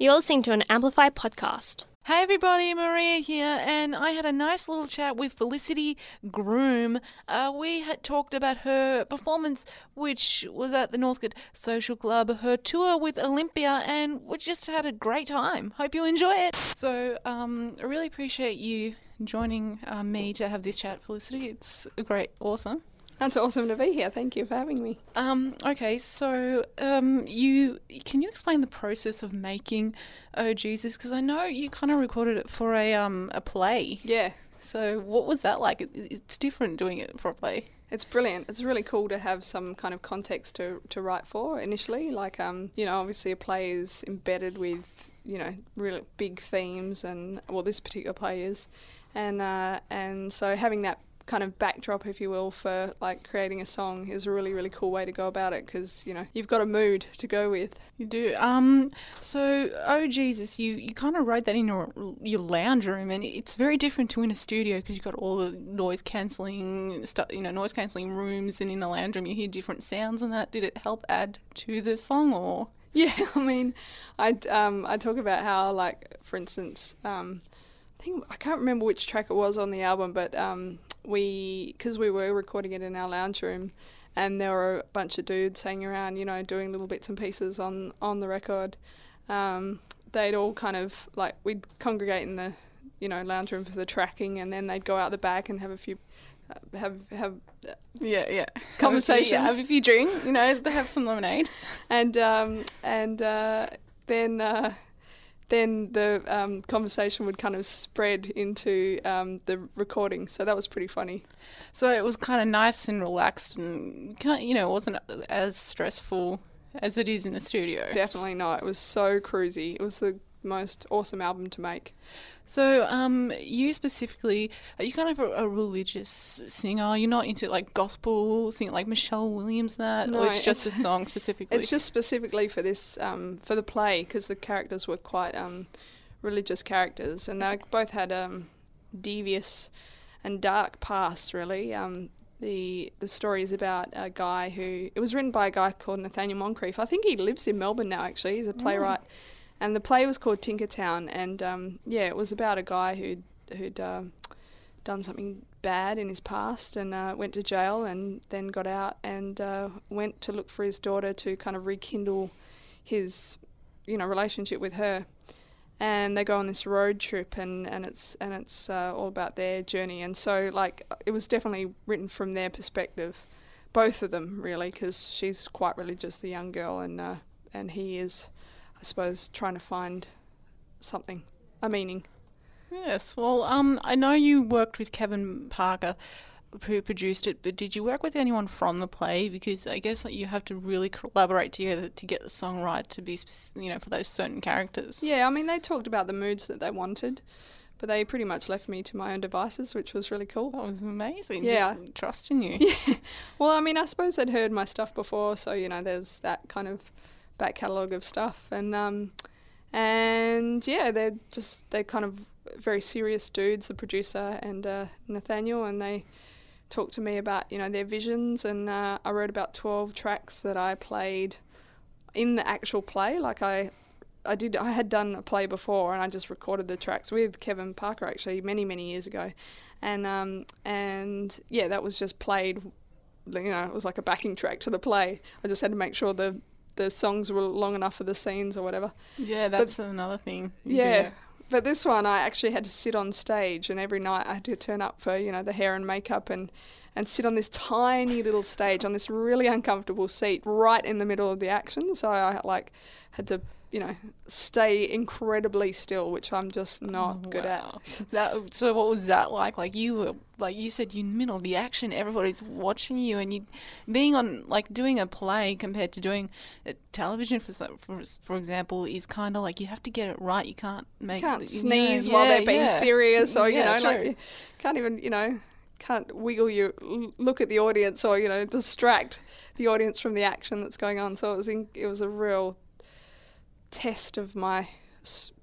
You're listening to an Amplify podcast. Hey everybody, Maria here, and I had a nice little chat with Felicity Groom. Uh, we had talked about her performance, which was at the Northcote Social Club, her tour with Olympia, and we just had a great time. Hope you enjoy it. So, um, I really appreciate you joining uh, me to have this chat, Felicity. It's great, awesome. That's awesome to be here. Thank you for having me. Um, okay, so um, you can you explain the process of making Oh Jesus? Because I know you kind of recorded it for a um a play. Yeah, So what was that like? It, it's different doing it for a play. it's brilliant. It's really cool to have some kind of context to, to write for initially. Like, um, you know, obviously a play is embedded with, you know, really big themes, and well, this particular play is, and uh, and so having that kind of backdrop, if you will, for like creating a song is a really really cool way to go about it because you know you've got a mood to go with. You do. Um. So Oh Jesus, you you kind of wrote that in your your lounge room, and it's very different to in a studio because you've got all the noise cancelling stuff. You know, noise cancelling rooms, and in the lounge room you hear different sounds, and that did it help add to the song or? Yeah, I mean, I um I talk about how like for instance um I think I can't remember which track it was on the album, but um we because we were recording it in our lounge room, and there were a bunch of dudes hanging around, you know, doing little bits and pieces on on the record. Um, they'd all kind of like we'd congregate in the you know lounge room for the tracking, and then they'd go out the back and have a few uh, have have Yeah, yeah. Conversations. Have a few, have a few drink, you know, they have some lemonade. and um, and uh, then uh, then the um, conversation would kind of spread into um, the recording. So that was pretty funny. So it was kind of nice and relaxed, and you know, it wasn't as stressful as it is in the studio. Definitely not. It was so cruisy. It was the most awesome album to make. So, um, you specifically, are you kind of a, a religious singer? You're not into like gospel singing, like Michelle Williams, that, No, or it's just a song specifically. It's just specifically for this um, for the play because the characters were quite um, religious characters, and they both had um, devious and dark pasts. Really, um, the the story is about a guy who it was written by a guy called Nathaniel Moncrieff. I think he lives in Melbourne now. Actually, he's a playwright, and the play was called Tinkertown. And um, yeah, it was about a guy who'd who'd um done something bad in his past and uh, went to jail and then got out and uh, went to look for his daughter to kind of rekindle his you know relationship with her and they go on this road trip and, and it's and it's uh, all about their journey and so like it was definitely written from their perspective both of them really because she's quite religious the young girl and uh, and he is I suppose trying to find something a meaning yes. Well, um, I know you worked with Kevin Parker, who produced it, but did you work with anyone from the play? Because I guess like, you have to really collaborate together to get the song right to be, you know, for those certain characters. Yeah, I mean, they talked about the moods that they wanted, but they pretty much left me to my own devices, which was really cool. That was amazing. Yeah. Just trusting you. Yeah. Well, I mean, I suppose they'd heard my stuff before, so you know, there's that kind of back catalogue of stuff, and um, and yeah, they're just they're kind of very serious dudes, the producer and uh, Nathaniel, and they talked to me about you know their visions, and uh, I wrote about twelve tracks that I played in the actual play. Like I, I did, I had done a play before, and I just recorded the tracks with Kevin Parker actually many many years ago, and um and yeah, that was just played. You know, it was like a backing track to the play. I just had to make sure the the songs were long enough for the scenes or whatever. Yeah, that's another thing. Yeah. do. But this one, I actually had to sit on stage, and every night I had to turn up for you know the hair and makeup and and sit on this tiny little stage on this really uncomfortable seat right in the middle of the action. So I like had to you know stay incredibly still, which I'm just not Oh, good wow. at. That so what was that like? Like you were like you said you in the middle of the action, everybody's watching you and you being on like doing a play compared to doing television for for for example is kind of like you have to get it right. You can't make can't you know, sneeze while yeah, they're being yeah. serious, or you Yeah, know, like you can't even you know can't wiggle you look at the audience or you know distract the audience from the action that's going on. So it was in, it was a real test of my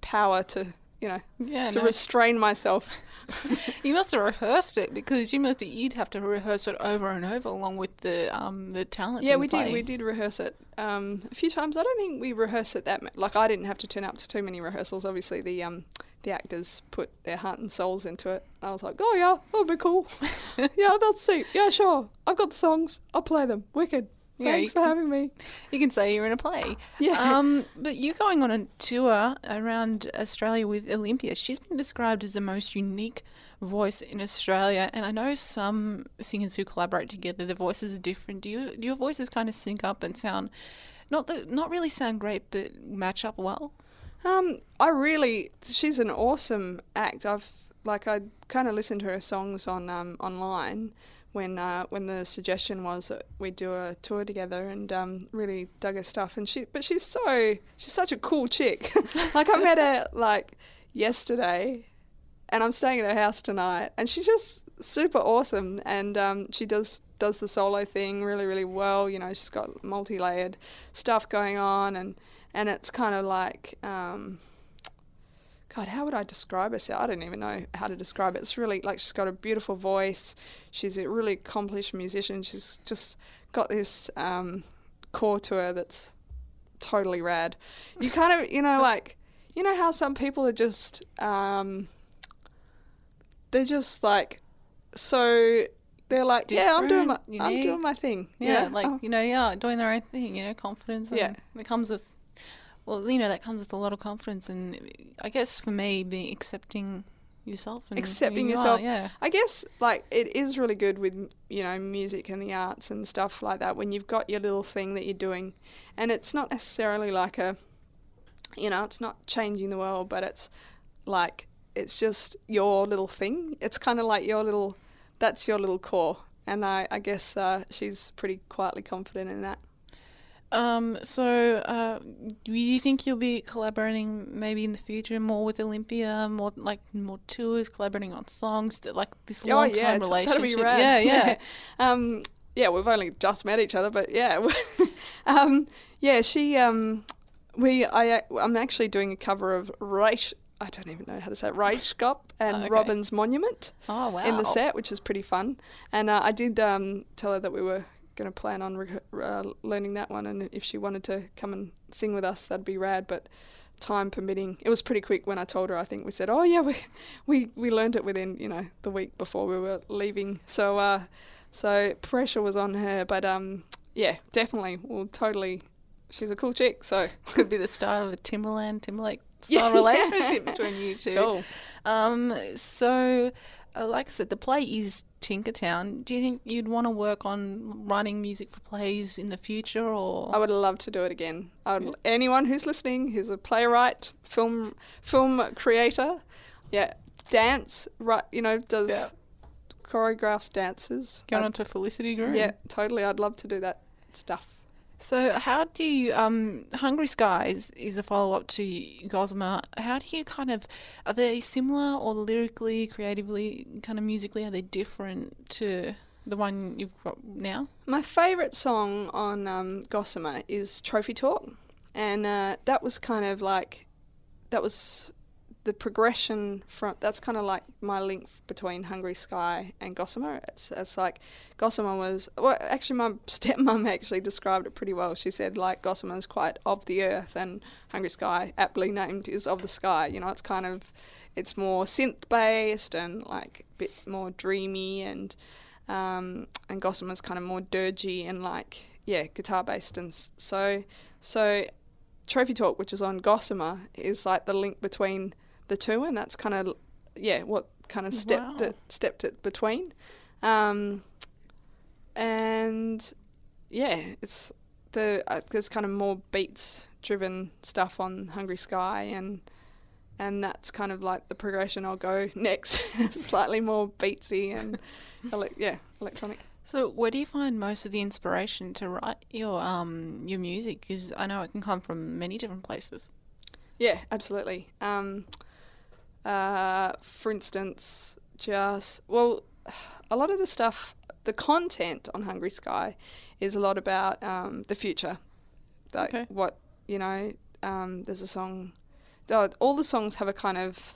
power to you know yeah, to no, restrain myself. you must have rehearsed it because you must you'd have to rehearse it over and over along with the um the talent. Yeah, we play. did. We did rehearse it um, a few times. I don't think we rehearsed it that. Ma- like I didn't have to turn up to too many rehearsals. Obviously, the um, the actors put their heart and souls into it. I was like, oh yeah, that'll be cool. yeah, that's sweet. Yeah, sure. I've got the songs. I'll play them. Wicked. Yeah, Thanks for having me. You can say you're in a play. Yeah. Um, but you're going on a tour around Australia with Olympia. She's been described as the most unique voice in Australia, and I know some singers who collaborate together, their voices are different. Do you do your voices kind of sync up and sound not the, not really sound great, but match up well? Um, I really, she's an awesome act. I've like I kind of listened to her songs on um, online when uh, when the suggestion was that we do a tour together, and um, really dug her stuff. And she, but she's so she's such a cool chick. like I met her like yesterday, and I'm staying at her house tonight, and she's just super awesome. And um, she does does the solo thing really really well. You know, she's got multi layered stuff going on, and and it's kind of like um, God, how would I describe her? I don't even know how to describe it. It's really like she's got a beautiful voice. She's a really accomplished musician. She's just got this um, core to her that's totally rad. You kind of, you know, like, you know how some people are just, um, they're just like, so they're like, yeah, I'm doing my, Different, I'm doing my thing. you Yeah, like Oh, you know, yeah, doing their own thing. You know, confidence. Yeah. it comes with. Well, you know, that comes with a lot of confidence, and I guess for me, being accepting yourself and Accepting you are, yourself. yeah. I guess like it is really good with you know music and the arts and stuff like that when you've got your little thing that you're doing, and it's not necessarily like a, you know, it's not changing the world, but it's like it's just your little thing. It's kind of like your little, that's your little core, and I I guess uh, she's pretty quietly confident in that. Um, so, uh, do you think you'll be collaborating maybe in the future more with Olympia, more like more tours, collaborating on songs, that like this Oh long yeah, time relationship? that'll be rad. Yeah, yeah. um, yeah, we've only just met each other, but yeah, um, yeah. She, um, we, I, I'm actually doing a cover of Reich. I don't even know how to say it. Röyksopp and Oh, okay. Robyn's Monument oh wow. in the set, which is pretty fun. And uh, I did um, tell her that we were going to plan on re- uh, learning that one, and if she wanted to come and sing with us, that'd be rad. But time permitting, it was pretty quick when I told her. I think we said, "Oh yeah, we we we learned it within you know the week before we were leaving." So uh, so pressure was on her, but um, yeah, definitely, well, totally. She's a cool chick, so Could be the start of a Timberland Timberlake Yeah. style relationship between you two. cool. Um, so, uh, like I said, the play is Tinkertown. Do you think you'd want to work on writing music for plays in the future, or I would love to do it again. I would, anyone who's listening, who's a playwright, film film creator, yeah, dance, right? You know, does Yeah. choreographs dances. going I'd- on to Felicity Groom? yeah, totally. I'd love to do that stuff. So, how do you, um, Hungry Skies is a follow up to Gossamer. How do you kind of, are they similar or lyrically, creatively, kind of musically, are they different to the one you've got now? My favourite song on um, Gossamer is Trophy Talk, and uh, that was kind of like that was the progression from that's kind of like my link between Hungry Sky and Gossamer. It's it's like Gossamer was well actually my stepmom actually described it pretty well. She said like Gossamer is quite of the earth and Hungry Sky aptly named is of the sky. You know, it's kind of it's more synth based and like a bit more dreamy and um, and Gossamer's kind of more dirgy and like yeah guitar based and so so Trophy Talk, which is on Gossamer, is like the link between the two, and that's kind of yeah what kind of stepped Wow. it stepped it between, um, and yeah, it's the uh, there's kind of more beats driven stuff on Hungry Sky and. And that's kind of like the progression I'll go next, slightly more beatsy and, ele- yeah, electronic. So, where do you find most of the inspiration to write your um your music? Because I know it can come from many different places. Yeah, absolutely. Um, uh, for instance, just well, a lot of the stuff, the content on Hungry Sky, is a lot about um, the future. Like Okay. what you know. Um, there's a song. oh, All the songs have a kind of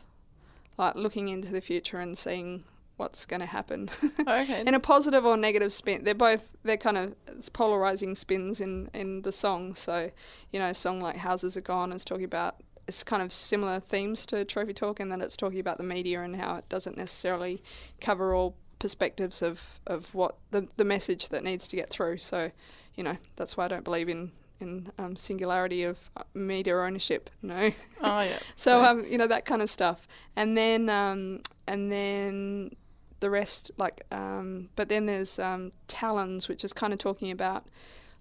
like looking into the future and seeing what's going to happen Okay. in a positive or negative spin. They're both they're kind of it's polarizing spins in in the song. So you know, a song like "Houses Are Gone" is talking about it's kind of similar themes to Trophy Talk, in that it's talking about the media and how it doesn't necessarily cover all perspectives of of what the the message that needs to get through. So you know, that's why I don't believe in in um, singularity of uh, media ownership. No. oh yeah. So um, you know that kind of stuff, and then um, and then the rest like um, but then there's um, talons, which is kind of talking about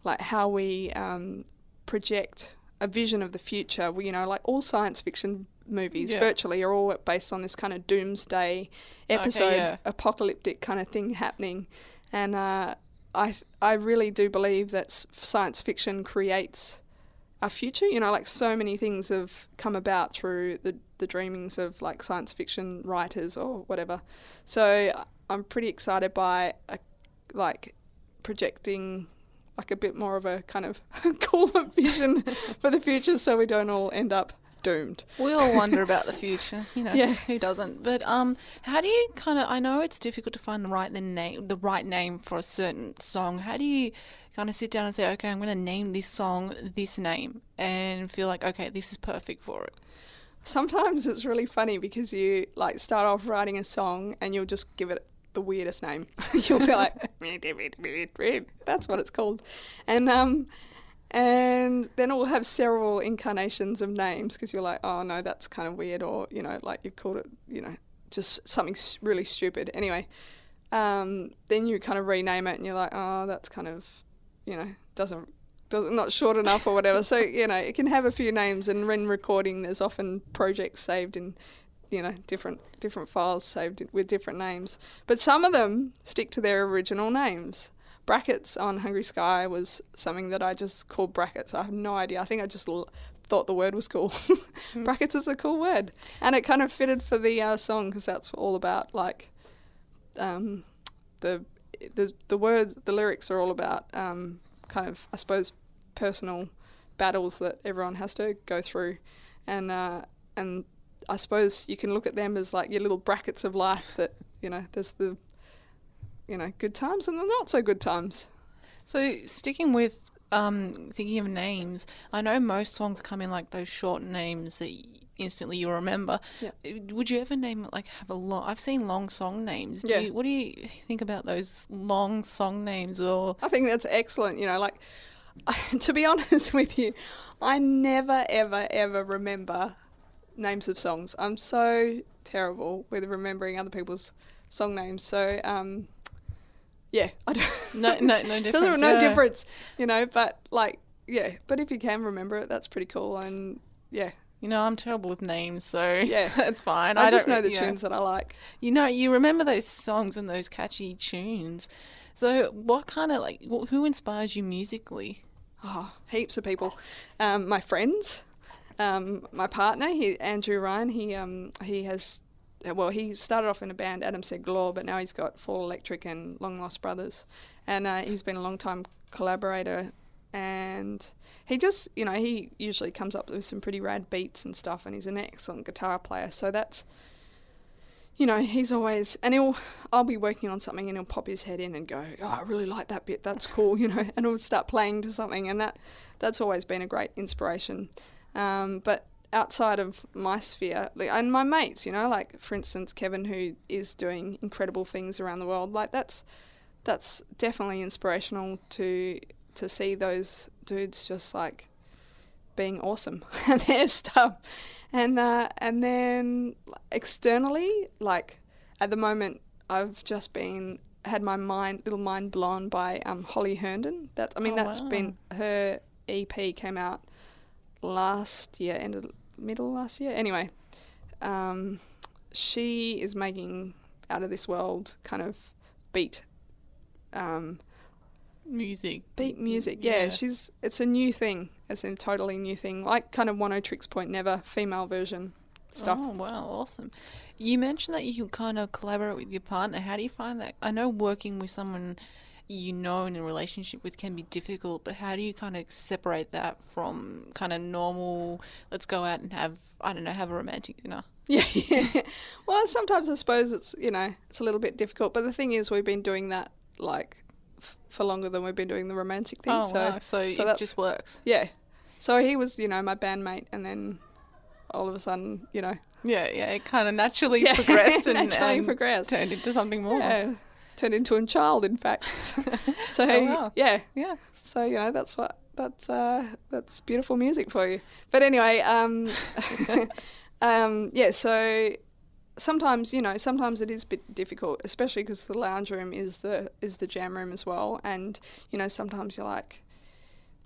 like how we um, project a vision of the future. You know, like all science fiction movies, Yeah. virtually are all based on this kind of doomsday episode, yeah. apocalyptic kind of thing happening, and uh, I I really do believe that science fiction creates our future. You know, like so many things have come about through the the dreamings of like science fiction writers or whatever. So I'm pretty excited by a, like projecting like a bit more of a kind of cooler vision for the future, so we don't all end up doomed. We all wonder about the future, you know. Yeah. Who doesn't? But um, how do you kind of? I know it's difficult to find the right the name, the right name for a certain song. How do you kind of sit down and say, okay, I'm going to name this song this name, and feel like, okay, this is perfect for it. Sometimes it's really funny because you like start off writing a song and you'll just give it the weirdest name. you'll be like, that's what it's called, and um, and then it will have several incarnations of names because you're like, oh no, that's kind of weird, or you know, like you've called it, you know, just something really stupid. Anyway, um, then you kind of rename it and you're like, oh, that's kind of, you know, doesn't doesn't not short enough or whatever. so you know, it can have a few names, and when recording, there's often projects saved in, you know, different different files saved with different names. But some of them stick to their original names. Brackets on Hungry Sky was something that I just called brackets. I have no idea. I think I just l- thought the word was cool. brackets is a cool word, and it kind of fitted for the uh, song because that's all about like, um, the the the words, the lyrics are all about um, kind of I suppose personal battles that everyone has to go through, and uh, and I suppose you can look at them as like your little brackets of life that you know there's the you know good times and the not so good times. So sticking with um, thinking of names, I know most songs come in like those short names that instantly you'll remember. Yeah. Uh, Would you ever name like have a long? I've seen long song names. Do Yeah. you, what do you think about those long song names? Or I think that's excellent. You know, like to be honest with you, I never ever ever remember names of songs. I'm so terrible with remembering other people's song names. So um, yeah, I don't. no, no, no difference. Doesn't no yeah. difference, you know. But like, yeah. But if you can remember it, that's pretty cool. And yeah, You know, I'm terrible with names, so Yeah. that's fine. I, just know the tunes that I like. You know, you remember those songs and those catchy tunes. So, what kind of like who inspires you musically? Oh, heaps of people. Um, my friends, um, my partner, he, Andrew Ryan. He um, he has, well, he started off in a band, Adam Said Galore, but now he's got Fall Electric and Long Lost Brothers, and uh, he's been a long time collaborator. And he just, you know, he usually comes up with some pretty rad beats and stuff, and he's an excellent guitar player. So that's, you know, he's always, and he'll, I'll be working on something and he'll pop his head in and go, oh, I really like that bit, that's cool, you know, and he'll start playing to something, and that, that's always been a great inspiration. Um, but outside of my sphere, like, and my mates, you know, like for instance Kevin, who is doing incredible things around the world, like that's, that's definitely inspirational to to see those dudes just like being awesome and their stuff and uh, and then externally like at the moment I've just been had my mind little mind blown by um, Holly Herndon that I mean Oh, that's wow. been her EP came out last year end of middle last year anyway um, she is making out of this world kind of beat um, Music. beat music. Yeah, she's it's a new thing. It's a totally new thing. Like kind of Oneohtrix Point Never female version stuff. Oh wow, awesome! You mentioned that you can kind of collaborate with your partner. How do you find that? I know working with someone you know in a relationship with can be difficult, but how do you kind of separate that from kind of normal, let's go out and have, I don't know, have a romantic dinner? Yeah, yeah. Well, sometimes I suppose it's you know it's a little bit difficult, but the thing is we've been doing that like f- for longer than we've been doing the romantic thing. oh, so wow. So, so it just works. yeah, so he was you know my bandmate, and then all of a sudden you know Yeah, yeah. It kind of naturally Yeah, progressed and, naturally and progressed. turned into something more. yeah, turned into a child in fact. so Oh, wow. yeah, Yeah. So you know that's what that's uh, that's beautiful music for you. But anyway, um, um, yeah. So sometimes you know sometimes it is a bit difficult, especially because the lounge room is the is the jam room as well, and you know sometimes you're like,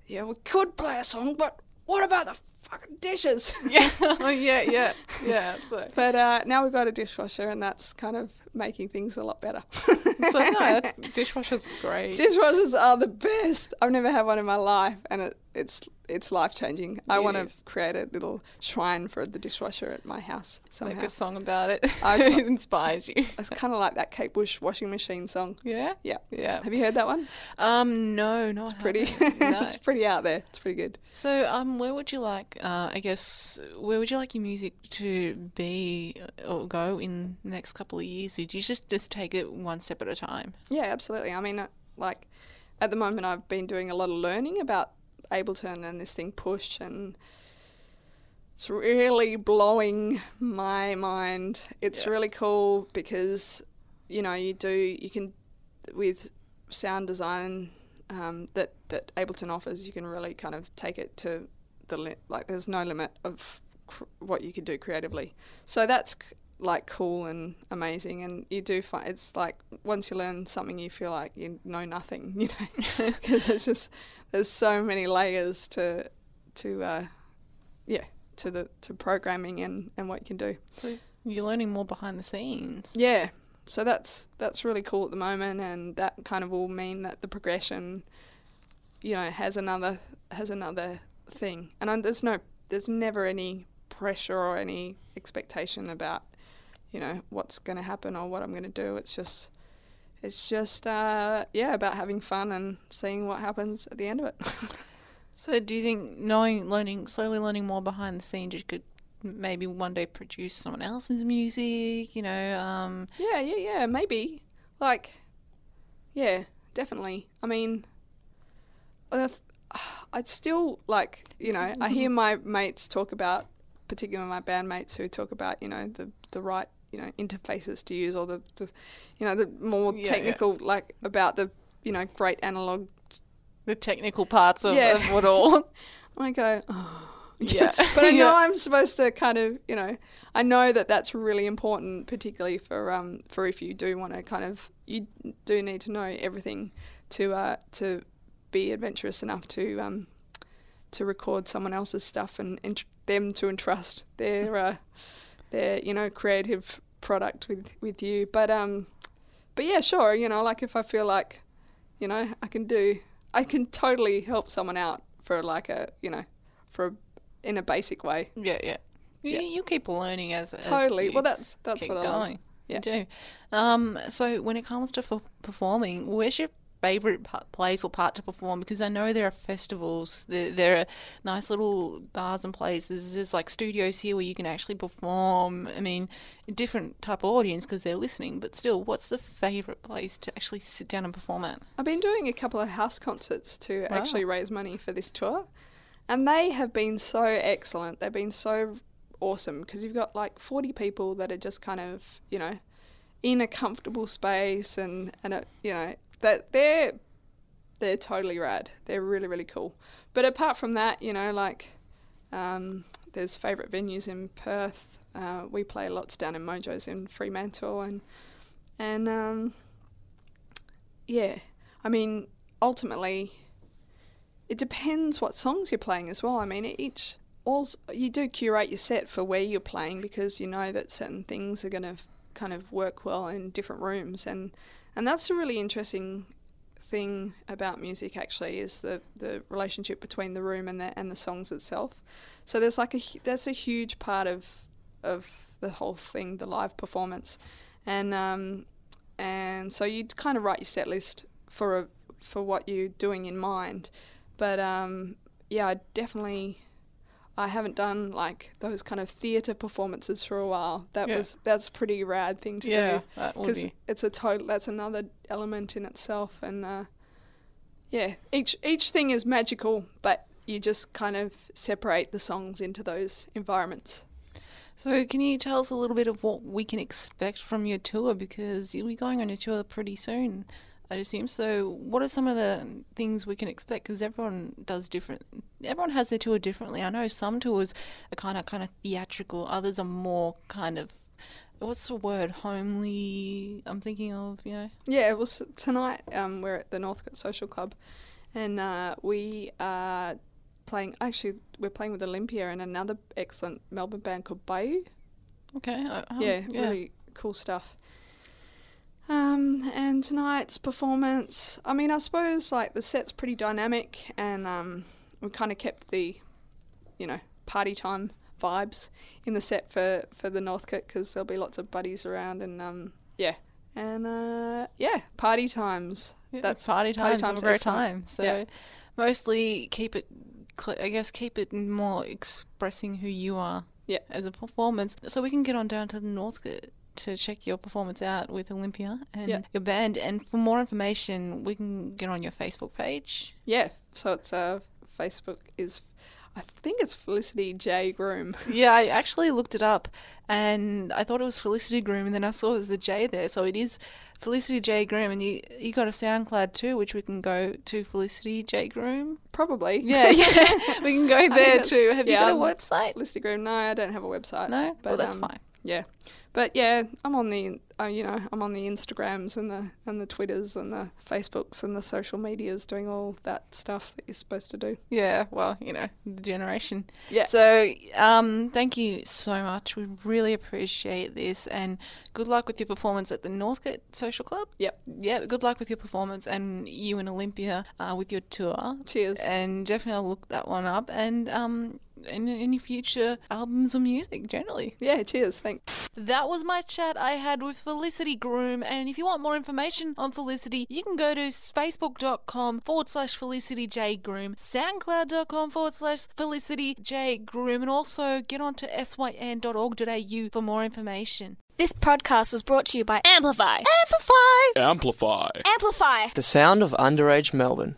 yeah, we could play a song, but what about the fucking dishes? Yeah. yeah, yeah. Yeah. So, but uh, now we've got a dishwasher, and that's kind of making things a lot better. so no, that's, dishwasher's great. Dishwashers are the best. I've never had one in my life, and it, it's it's life changing. I want to create a little shrine for the dishwasher at my house somehow. Make a song about it. I just it inspires you. It's kind of like that Kate Bush washing machine song. Yeah. Yeah. Yeah. Have you heard that one? Um. No. No. It's pretty. No. it's pretty out there. It's pretty good. So, um, where would you like? Uh, I guess where would you like your music to be uh, or go in the next couple of years? Would you just just take it one step at a time? Yeah, absolutely. I mean, uh, like at the moment, I've been doing a lot of learning about Ableton and this thing Push, and it's really blowing my mind. It's Yeah. really cool because you know you do you can with sound design um, that that Ableton offers, you can really kind of take it to the li- like. There's no limit of cr- what you can do creatively. So that's c- like cool and amazing, and you do find it's like once you learn something, you feel like you know nothing, you know, because it's just there's so many layers to to uh, yeah to the to programming and and what you can do. So you're learning more behind the scenes. Yeah. So that's that's really cool at the moment, and that kind of will mean that the progression, you know, has another has another thing, and i there's no there's never any pressure or any expectation about, you know, what's going to happen or what I'm going to do. It's just it's just uh, yeah about having fun and seeing what happens at the end of it. So do you think knowing, learning, slowly learning more behind the scenes, you could maybe one day produce someone else's music? You know, um, Yeah, yeah, yeah, maybe. Like, yeah, definitely. I mean, uh, I'd still like, you know, I hear my mates talk about, particularly my bandmates who talk about, you know, the the right, you know, interfaces to use or the, the you know, the more Yeah, yeah. technical, like about the, you know, great analog. the technical parts of, Yeah. of it all. I go, oh. yeah, but I know Yeah. I'm supposed to kind of, you know, I know that that's really important, particularly for um for if you do want to kind of you do need to know everything to uh to be adventurous enough to um to record someone else's stuff and ent- them to entrust their uh their you know creative product with with you. But um but yeah, sure, you know, like if I feel like you know I can do I can totally help someone out for like a you know for a, in a basic way. Yeah, yeah. You, Yeah. you keep learning as as Totally. you Well, that's that's what I love. going. Yeah. You do. Um, so when it comes to performing, where's your favorite pa- place or part to perform? Because I know there are festivals. There, there are nice little bars and places. There's like studios here where you can actually perform. I mean, different type of audience because they're listening. But still, what's the favorite place to actually sit down and perform at? I've been doing a couple of house concerts to Wow. actually raise money for this tour, and they have been so excellent. They've been so awesome because you've got like 40 people that are just kind of, you know, in a comfortable space and and a, you know that they're they're totally rad. They're really really cool. But apart from that, you know, like um, there's favorite venues in Perth. Uh, we play lots down in Mojo's in Fremantle and and um, yeah, I mean ultimately it depends what songs you're playing as well. I mean each all you do curate your set for where you're playing because you know that certain things are going to kind of work well in different rooms and and that's a really interesting thing about music actually is the the relationship between the room and the and the songs itself. So there's like a that's a huge part of of the whole thing, the live performance, and um, and so you kind of write your set list for a for what you're doing in mind. But um, yeah, I definitely. I haven't done like those kind of theatre performances for a while. That Yeah. was that's a pretty rad thing to do yeah, that would because be. it's a total that's another element in itself and uh, yeah each each thing is magical but you just kind of separate the songs into those environments So, can you tell us a little bit of what we can expect from your tour? Because you'll be going on a tour pretty soon, I'd assume. So, what are some of the things we can expect? Because everyone does different. Everyone has their tour differently. I know some tours are kind of kind of theatrical. Others are more kind of what's the word? Homely. I'm thinking of you know. yeah well s- tonight um, we're at the Northcote Social Club and uh, we are playing actually we're playing with Olympia and another excellent Melbourne band called Bayou Okay. uh, um, yeah, really cool stuff. Um, and tonight's performance, I mean, I suppose like the set's pretty dynamic, and um, we kind of kept the, you know, party time vibes in the set for for the Northcote because there'll be lots of buddies around, and um, yeah, and uh, yeah, party times. Yeah, That's party times. party times. a great time. So Yeah. mostly keep it. Cl- I guess keep it more expressing who you are. Yeah. As a performance, so we can get on down to the Northcote to check your performance out with Olympia and Yeah. your band. And for more information, we can get on your Facebook page. Yeah, so it's uh, Facebook is, I think it's Felicity J Groom. yeah, I actually looked it up, and I thought it was Felicity Groom, and then I saw there's a J there, so it is Felicity J Groom, and you you got a SoundCloud too, which we can go to Felicity J Groom. Probably. Yeah, yeah, we can go there too. Have yeah, you got a website? Felicity Groom. No, I don't have a website. No, but well that's um, fine. Yeah, but yeah, I'm on the uh, you know I'm on the Instagrams and the and the Twitters and the Facebooks and the social medias doing all that stuff that you're supposed to do. Yeah, well, you know, the generation. Yeah. So, um, thank you so much. We really appreciate this, and good luck with your performance at the Northcote Social Club. Yep. Yeah, good luck with your performance, and you and Olympia uh, with your tour. Cheers. And definitely, I'll look that one up, and um, in any future albums or music generally. yeah. Cheers. Thanks. That was my chat I had with Felicity Groom. And if you want more information on Felicity, you can go to facebook.com forward slash Felicity J Groom, soundcloud.com forward slash Felicity J Groom, and also get onto syn.org.au for more information. This podcast was brought to you by Amplify. Amplify! Amplify. Amplify. The sound of underage Melbourne.